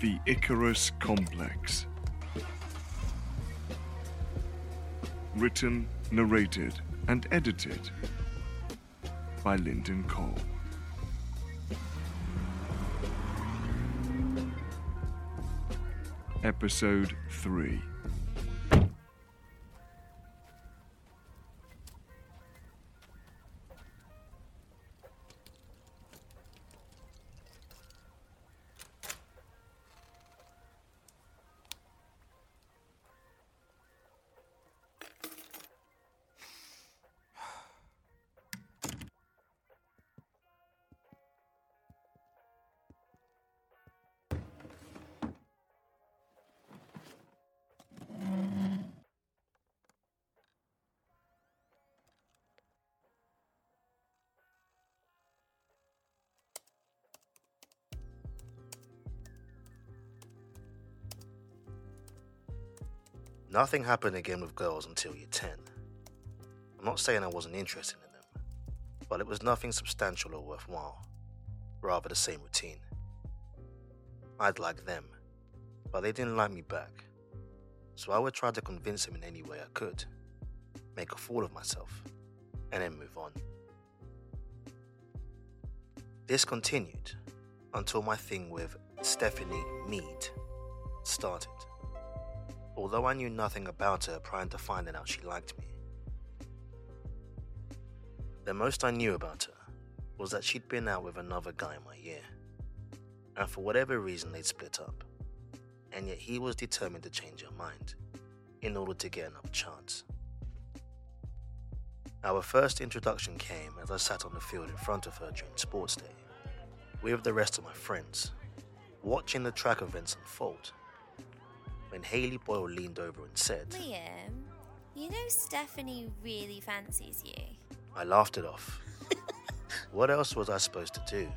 The Icarus Complex. Written, narrated, and edited by Lyndon Cole. Episode 3 Nothing happened again with girls until year 10. I'm not saying I wasn't interested in them, but it was nothing substantial or worthwhile, rather the same routine. I'd like them, but they didn't like me back, so I would try to convince them in any way I could, make a fool of myself, and then move on. This continued until my thing with Stephanie Mead started although I knew nothing about her prior to finding out she liked me. The most I knew about her was that she'd been out with another guy in my year, and for whatever reason they'd split up, and yet he was determined to change her mind in order to get another chance. Our first introduction came as I sat on the field in front of her during sports day, with the rest of my friends, watching the track events unfold when Haley Boyle leaned over and said, Liam, you know Stephanie really fancies you. I laughed it off. what else was I supposed to do?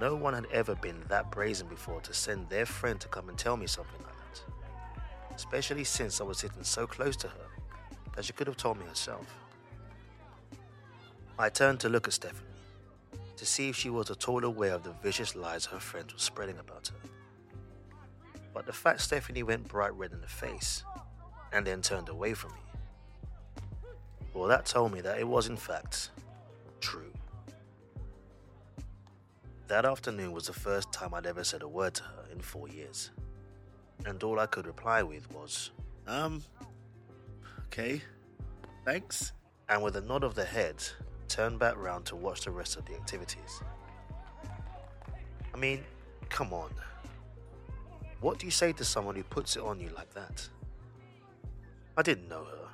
No one had ever been that brazen before to send their friend to come and tell me something like that. Especially since I was sitting so close to her that she could have told me herself. I turned to look at Stephanie to see if she was at all aware of the vicious lies her friends were spreading about her. But the fact Stephanie went bright red in the face and then turned away from me, well, that told me that it was in fact true. That afternoon was the first time I'd ever said a word to her in four years. And all I could reply with was, Um, okay. Thanks. and with a nod of the head, turned back round to watch the rest of the activities. I mean, come on. What do you say to someone who puts it on you like that? I didn't know her.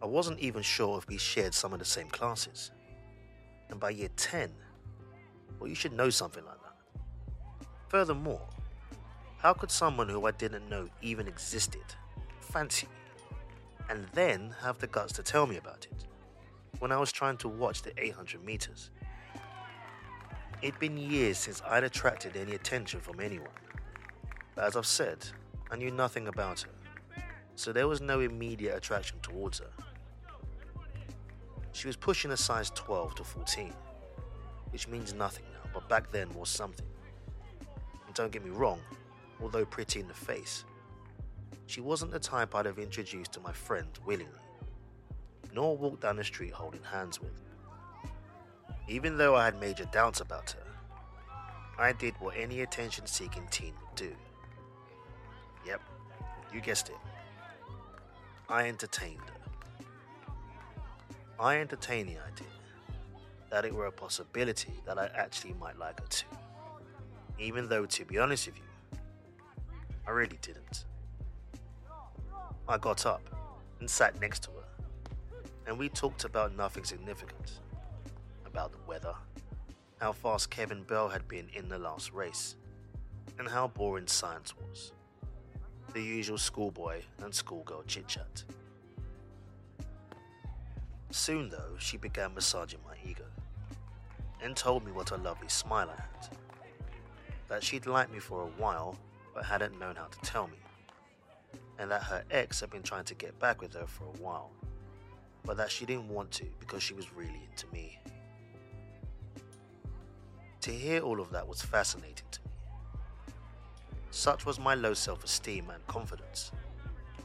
I wasn't even sure if we shared some of the same classes. And by year 10, well, you should know something like that. Furthermore, how could someone who I didn't know even existed fancy me and then have the guts to tell me about it when I was trying to watch the 800 meters? It'd been years since I'd attracted any attention from anyone. As I've said, I knew nothing about her, so there was no immediate attraction towards her. She was pushing a size 12 to 14, which means nothing now, but back then was something. And don't get me wrong, although pretty in the face, she wasn't the type I'd have introduced to my friend willingly, nor walked down the street holding hands with. Even though I had major doubts about her, I did what any attention seeking teen would do. Yep, you guessed it. I entertained her. I entertained the idea that it were a possibility that I actually might like her too. Even though, to be honest with you, I really didn't. I got up and sat next to her, and we talked about nothing significant. About the weather, how fast Kevin Bell had been in the last race, and how boring science was. The usual schoolboy and schoolgirl chit chat. Soon, though, she began massaging my ego and told me what a lovely smile I had. That she'd liked me for a while but hadn't known how to tell me. and that her ex had been trying to get back with her for a while, but that she didn't want to because she was really into me. To hear all of that was fascinating to me. Such was my low self esteem and confidence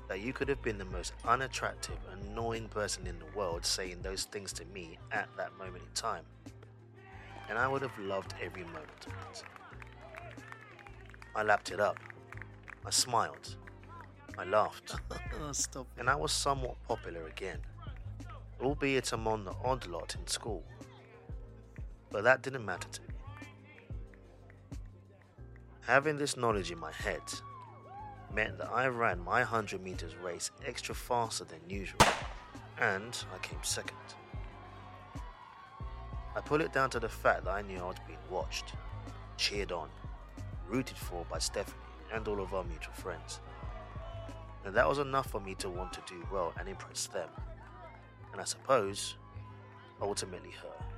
that you could have been the most unattractive, annoying person in the world saying those things to me at that moment in time. And I would have loved every moment of it. I lapped it up. I smiled. I laughed. Stop. and I was somewhat popular again, albeit among the odd lot in school. But that didn't matter to me. Having this knowledge in my head meant that I ran my 100 meters race extra faster than usual, and I came second. I put it down to the fact that I knew I was being watched, cheered on, rooted for by Stephanie and all of our mutual friends. And that was enough for me to want to do well and impress them, and I suppose, ultimately her.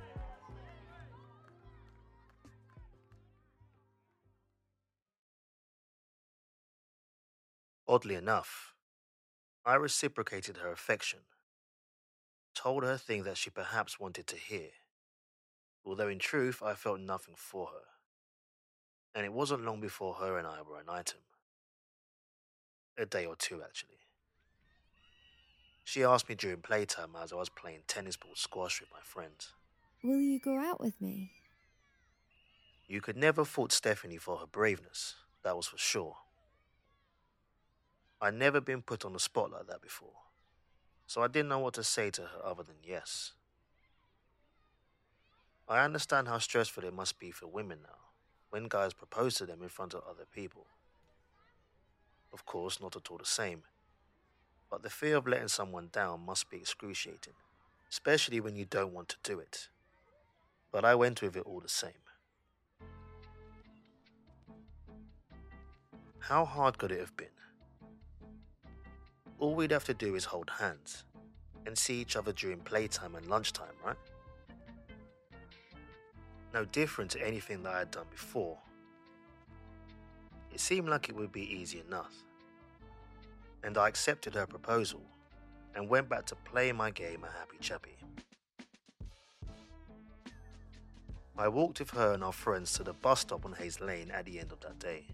Oddly enough, I reciprocated her affection, told her things that she perhaps wanted to hear, although in truth I felt nothing for her. And it wasn't long before her and I were an item. A day or two, actually. She asked me during playtime as I was playing tennis ball squash with my friends. Will you go out with me? You could never fault Stephanie for her braveness, that was for sure. I'd never been put on the spot like that before, so I didn't know what to say to her other than yes. I understand how stressful it must be for women now when guys propose to them in front of other people. Of course, not at all the same, but the fear of letting someone down must be excruciating, especially when you don't want to do it. But I went with it all the same. How hard could it have been? All we'd have to do is hold hands and see each other during playtime and lunchtime, right? No different to anything that I had done before. It seemed like it would be easy enough. And I accepted her proposal and went back to play my game a happy chappy. I walked with her and our friends to the bus stop on Hayes Lane at the end of that day.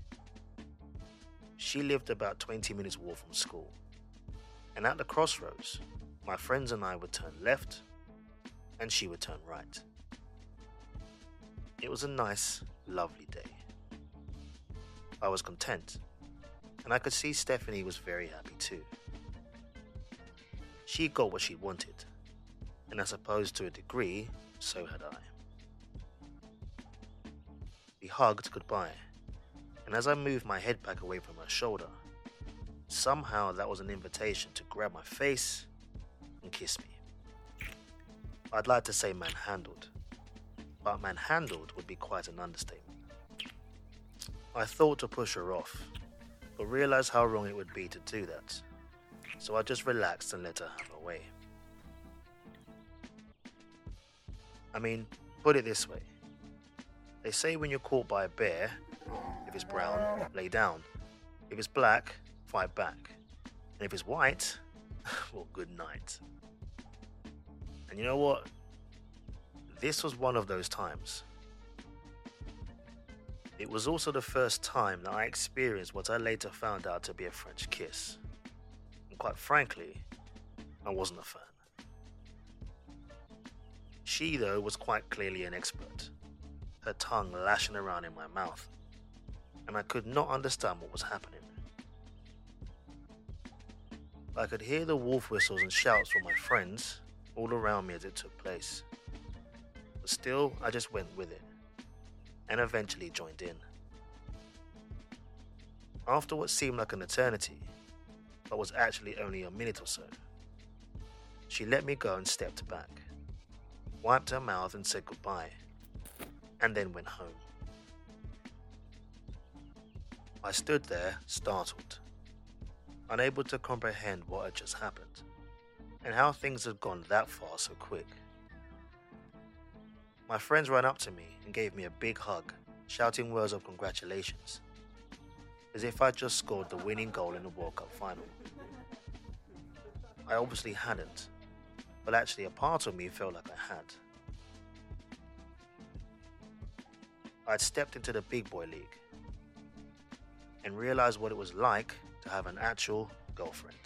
She lived about 20 minutes walk from school and at the crossroads, my friends and I would turn left, and she would turn right. It was a nice, lovely day. I was content, and I could see Stephanie was very happy too. She got what she wanted, and I suppose to a degree, so had I. We hugged goodbye, and as I moved my head back away from her shoulder, Somehow that was an invitation to grab my face and kiss me. I'd like to say manhandled, but manhandled would be quite an understatement. I thought to push her off, but realized how wrong it would be to do that, so I just relaxed and let her have her way. I mean, put it this way. They say when you're caught by a bear, if it's brown, lay down. If it's black, fight back. And if it's white, well, good night. And you know what? This was one of those times. It was also the first time that I experienced what I later found out to be a French kiss. And quite frankly, I wasn't a fan. She, though, was quite clearly an expert, her tongue lashing around in my mouth, and I could not understand what was happening. I could hear the wolf whistles and shouts from my friends all around me as it took place. But still, I just went with it and eventually joined in. After what seemed like an eternity, but was actually only a minute or so, she let me go and stepped back, wiped her mouth and said goodbye, and then went home. I stood there, startled unable to comprehend what had just happened, and how things had gone that far so quick. My friends ran up to me and gave me a big hug, shouting words of congratulations. as if I'd just scored the winning goal in the World Cup final. I obviously hadn't, but actually a part of me felt like I had. I'd stepped into the big boy league and realized what it was like to have an actual girlfriend.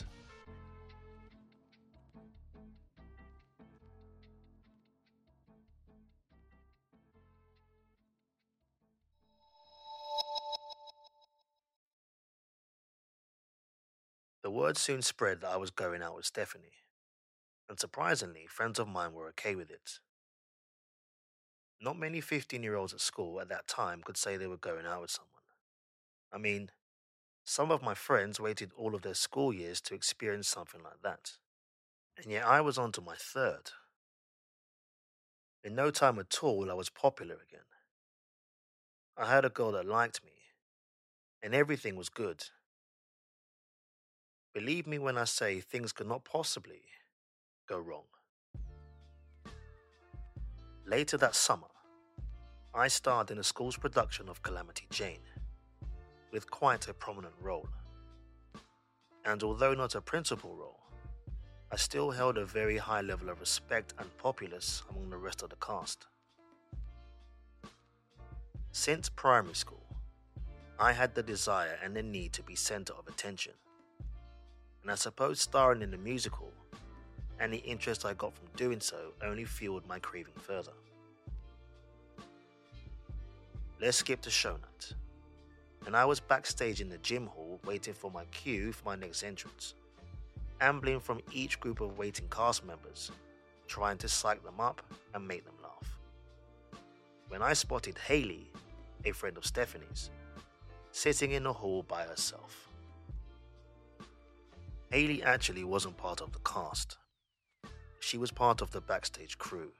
The word soon spread that I was going out with Stephanie, and surprisingly, friends of mine were okay with it. Not many 15 year olds at school at that time could say they were going out with someone. I mean, some of my friends waited all of their school years to experience something like that. And yet I was on to my third. In no time at all, I was popular again. I had a girl that liked me, and everything was good. Believe me when I say things could not possibly go wrong. Later that summer, I starred in a school's production of Calamity Jane, with quite a prominent role. And although not a principal role, I still held a very high level of respect and populace among the rest of the cast. Since primary school, I had the desire and the need to be center of attention and I suppose starring in the musical and the interest I got from doing so only fueled my craving further. Let's skip to show night. And I was backstage in the gym hall waiting for my cue for my next entrance, ambling from each group of waiting cast members, trying to psych them up and make them laugh. When I spotted Haley, a friend of Stephanie's, sitting in the hall by herself. Haley actually wasn't part of the cast. She was part of the backstage crew,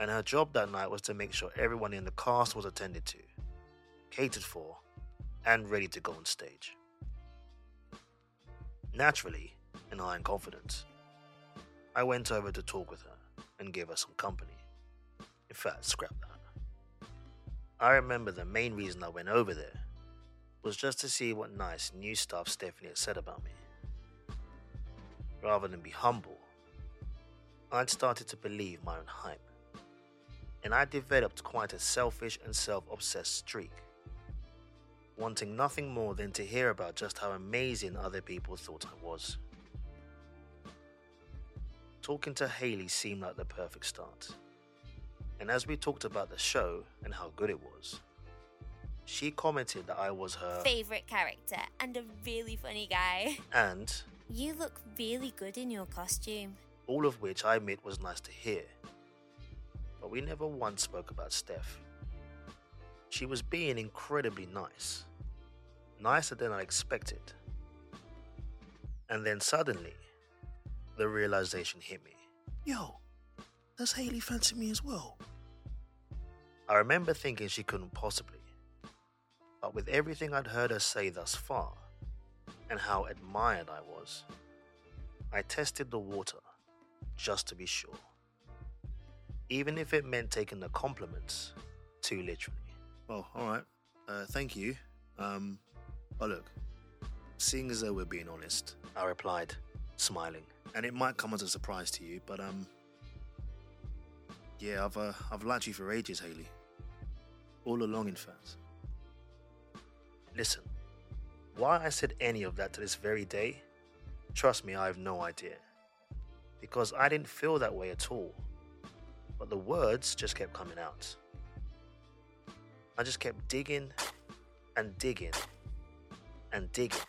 and her job that night was to make sure everyone in the cast was attended to, catered for, and ready to go on stage. Naturally, in high confidence, I went over to talk with her and give her some company. In fact, scrap that. I remember the main reason I went over there was just to see what nice new stuff Stephanie had said about me rather than be humble, I'd started to believe my own hype. And I developed quite a selfish and self obsessed streak, wanting nothing more than to hear about just how amazing other people thought I was. Talking to Haley seemed like the perfect start. And as we talked about the show and how good it was, she commented that I was her favorite character and a really funny guy. and You look really good in your costume. all of which I admit was nice to hear. But we never once spoke about Steph. She was being incredibly nice, nicer than I expected. And then suddenly, the realization hit me. Yo, does Haley fancy me as well? I remember thinking she couldn't possibly. But with everything I'd heard her say thus far, and how admired I was, I tested the water just to be sure. Even if it meant taking the compliments too literally. Well, alright. Uh, thank you. Um, but look, seeing as though we're being honest, I replied, smiling. and it might come as a surprise to you, but um, yeah, I've uh, I've liked you for ages, Haley. All along, in fact. Listen, why I said any of that to this very day, trust me, I have no idea. Because I didn't feel that way at all. But the words just kept coming out. I just kept digging and digging and digging,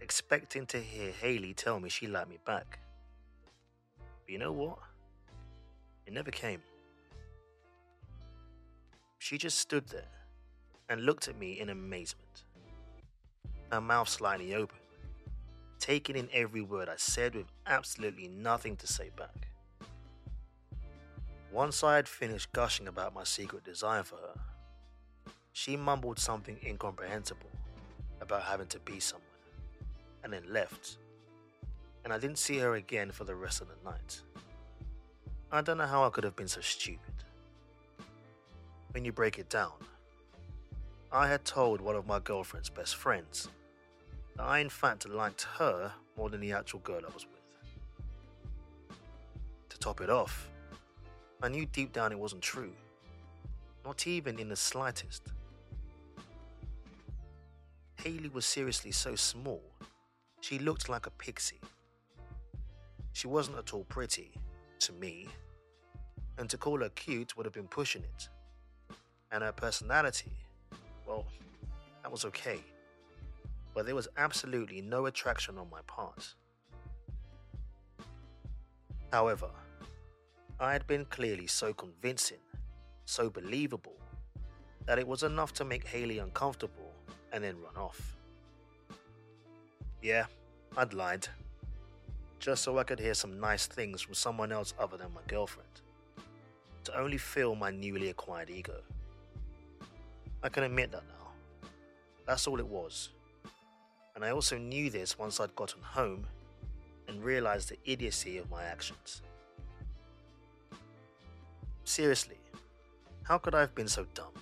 expecting to hear Haley tell me she liked me back. But you know what? It never came. She just stood there and looked at me in amazement, her mouth slightly open, taking in every word I said with absolutely nothing to say back. Once I had finished gushing about my secret desire for her, she mumbled something incomprehensible about having to be someone and then left. And I didn't see her again for the rest of the night. I don't know how I could have been so stupid. When you break it down, I had told one of my girlfriend's best friends that I, in fact, liked her more than the actual girl I was with. To top it off, I knew deep down it wasn't true, not even in the slightest. Haley was seriously so small, she looked like a pixie. She wasn't at all pretty, to me, and to call her cute would have been pushing it. And her personality, well, that was okay. But there was absolutely no attraction on my part. However, I had been clearly so convincing, so believable, that it was enough to make Haley uncomfortable and then run off. Yeah, I'd lied. Just so I could hear some nice things from someone else other than my girlfriend. To only fill my newly acquired ego. I can admit that now. That's all it was. And I also knew this once I'd gotten home and realized the idiocy of my actions. Seriously, how could I have been so dumb?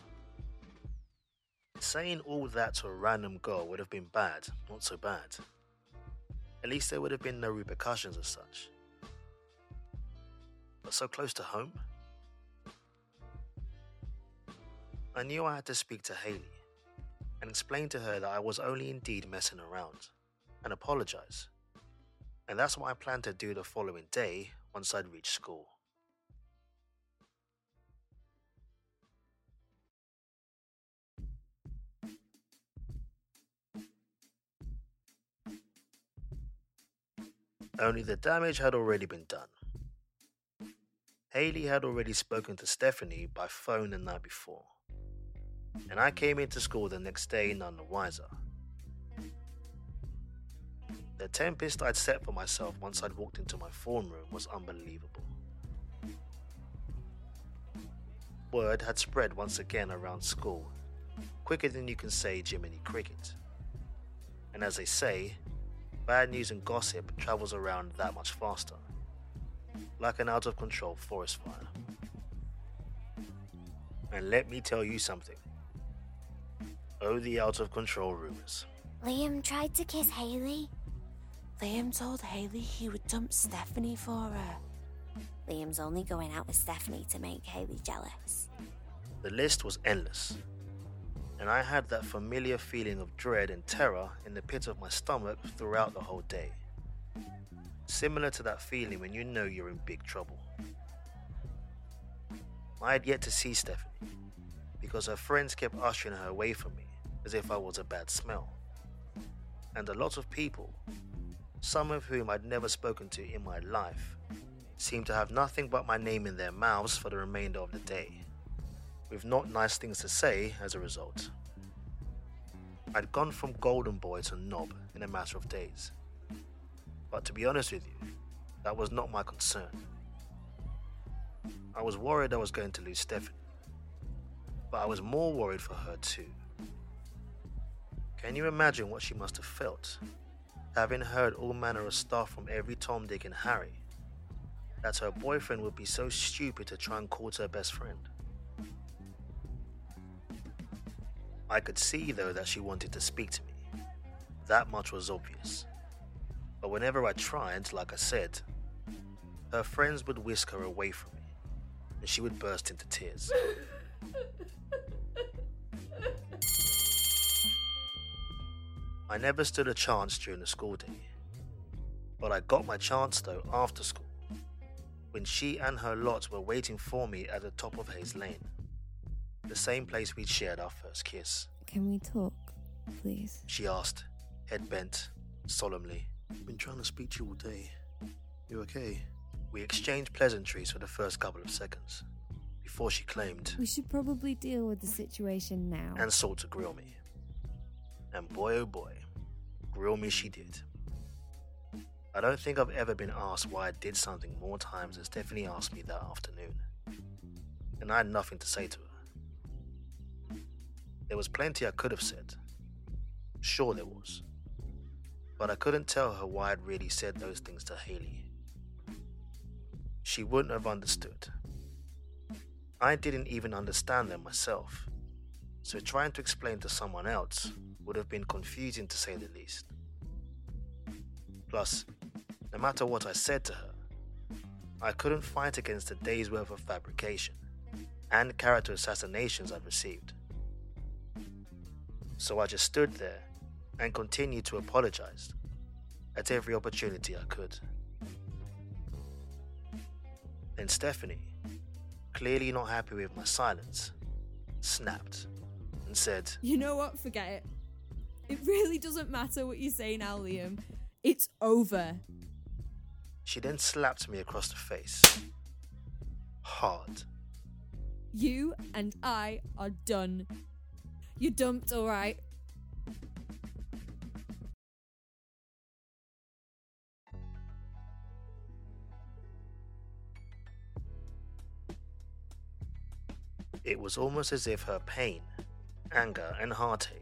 Saying all that to a random girl would have been bad, not so bad. At least there would have been no repercussions as such. But so close to home? I knew I had to speak to Haley and explain to her that I was only indeed messing around and apologize. And that's what I planned to do the following day once I'd reached school. Only the damage had already been done. Haley had already spoken to Stephanie by phone the night before, and I came into school the next day none the wiser. The tempest I'd set for myself once I'd walked into my form room was unbelievable. Word had spread once again around school, quicker than you can say Jiminy Cricket. And as they say, bad news and gossip travels around that much faster, like an out of control forest fire. And let me tell you something. Oh, the out of control rumors. Liam tried to kiss Haley. Liam told Haley he would dump Stephanie for her. Liam's only going out with Stephanie to make Haley jealous. The list was endless, and I had that familiar feeling of dread and terror in the pit of my stomach throughout the whole day. Similar to that feeling when you know you're in big trouble. I had yet to see Stephanie because her friends kept ushering her away from me as if I was a bad smell. And a lot of people, some of whom I'd never spoken to in my life, seemed to have nothing but my name in their mouths for the remainder of the day with not nice things to say as a result. I'd gone from golden boy to knob in a matter of days. But to be honest with you, that was not my concern. I was worried I was going to lose Stephanie, but I was more worried for her too. Can you imagine what she must have felt, having heard all manner of stuff from every Tom, Dick, and Harry, that her boyfriend would be so stupid to try and court her best friend? I could see, though, that she wanted to speak to me. That much was obvious. But whenever I tried, like I said, her friends would whisk her away from me, and she would burst into tears. I never stood a chance during the school day, but I got my chance though after school, when she and her lot were waiting for me at the top of Hayes Lane the same place we'd shared our first kiss. Can we talk, please? She asked, head bent, solemnly. I've been trying to speak to you all day. You okay? We exchanged pleasantries for the first couple of seconds before she claimed We should probably deal with the situation now. and sought to grill me. And boy oh boy, grill me she did. I don't think I've ever been asked why I did something more times than Stephanie asked me that afternoon. And I had nothing to say to her. There was plenty I could have said. Sure, there was. But I couldn't tell her why I'd really said those things to Haley. She wouldn't have understood. I didn't even understand them myself, so trying to explain to someone else would have been confusing to say the least. Plus, no matter what I said to her, I couldn't fight against the day's worth of fabrication and character assassinations I'd received. So I just stood there and continued to apologize at every opportunity I could. Then Stephanie, clearly not happy with my silence, snapped and said, You know what? Forget it. It really doesn't matter what you say now, Liam. It's over. She then slapped me across the face. Hard. You and I are done. You're dumped, alright? It was almost as if her pain, anger, and heartache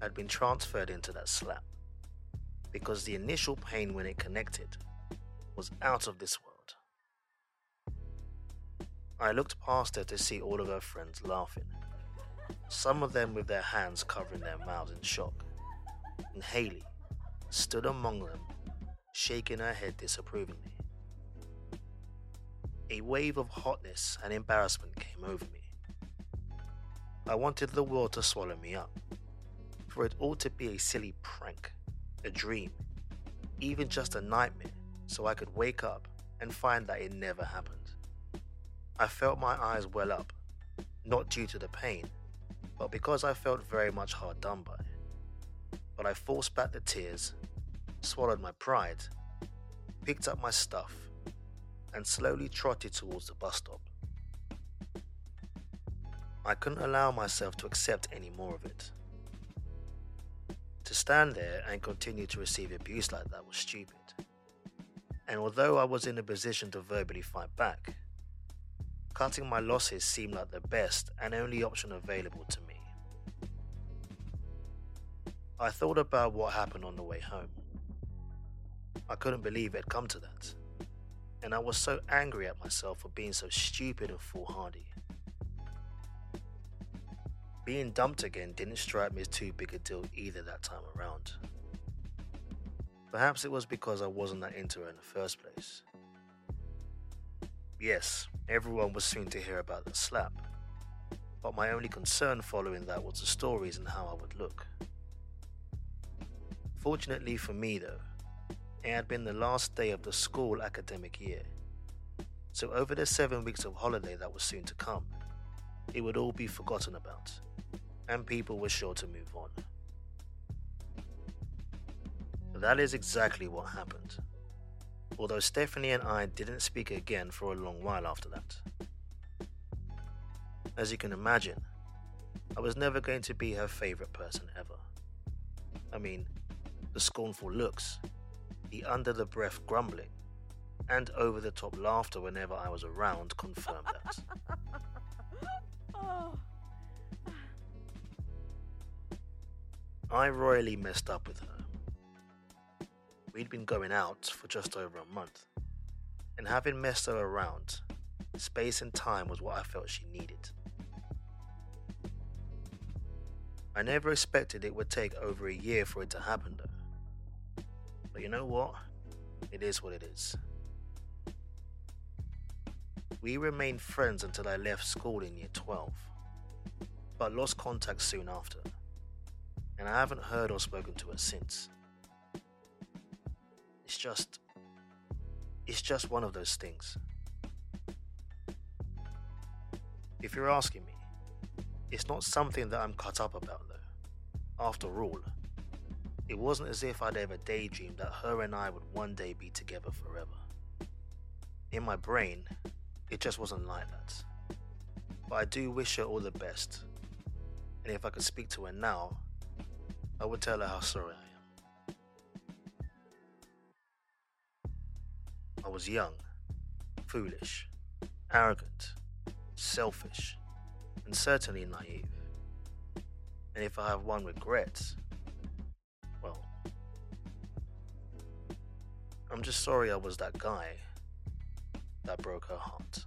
had been transferred into that slap. Because the initial pain when it connected was out of this world. I looked past her to see all of her friends laughing, some of them with their hands covering their mouths in shock. And Haley stood among them, shaking her head disapprovingly. A wave of hotness and embarrassment came over me. I wanted the world to swallow me up, for it ought to be a silly prank, a dream, even just a nightmare, so I could wake up and find that it never happened. I felt my eyes well up, not due to the pain, but because I felt very much hard done by. But I forced back the tears, swallowed my pride, picked up my stuff, and slowly trotted towards the bus stop. I couldn't allow myself to accept any more of it. To stand there and continue to receive abuse like that was stupid. And although I was in a position to verbally fight back, cutting my losses seemed like the best and only option available to me. I thought about what happened on the way home. I couldn't believe it had come to that. And I was so angry at myself for being so stupid and foolhardy. Being dumped again didn't strike me as too big a deal either that time around. Perhaps it was because I wasn't that into her in the first place. Yes, everyone was soon to hear about the slap, but my only concern following that was the stories and how I would look. Fortunately for me, though, it had been the last day of the school academic year, so over the seven weeks of holiday that was soon to come, it would all be forgotten about, and people were sure to move on. That is exactly what happened. Although Stephanie and I didn't speak again for a long while after that. As you can imagine, I was never going to be her favorite person ever. I mean, the scornful looks, the under the breath grumbling, and over the top laughter whenever I was around confirmed that. Oh. I royally messed up with her. We'd been going out for just over a month, and having messed her around, space and time was what I felt she needed. I never expected it would take over a year for it to happen, though. But you know what? It is what it is. We remained friends until I left school in year 12, but lost contact soon after, and I haven't heard or spoken to her since. It's just. It's just one of those things. If you're asking me, it's not something that I'm cut up about, though. After all, it wasn't as if I'd ever daydreamed that her and I would one day be together forever. In my brain, it just wasn't like that. But I do wish her all the best. And if I could speak to her now, I would tell her how sorry I am. I was young, foolish, arrogant, selfish, and certainly naive. And if I have one regret, well, I'm just sorry I was that guy that broke her heart.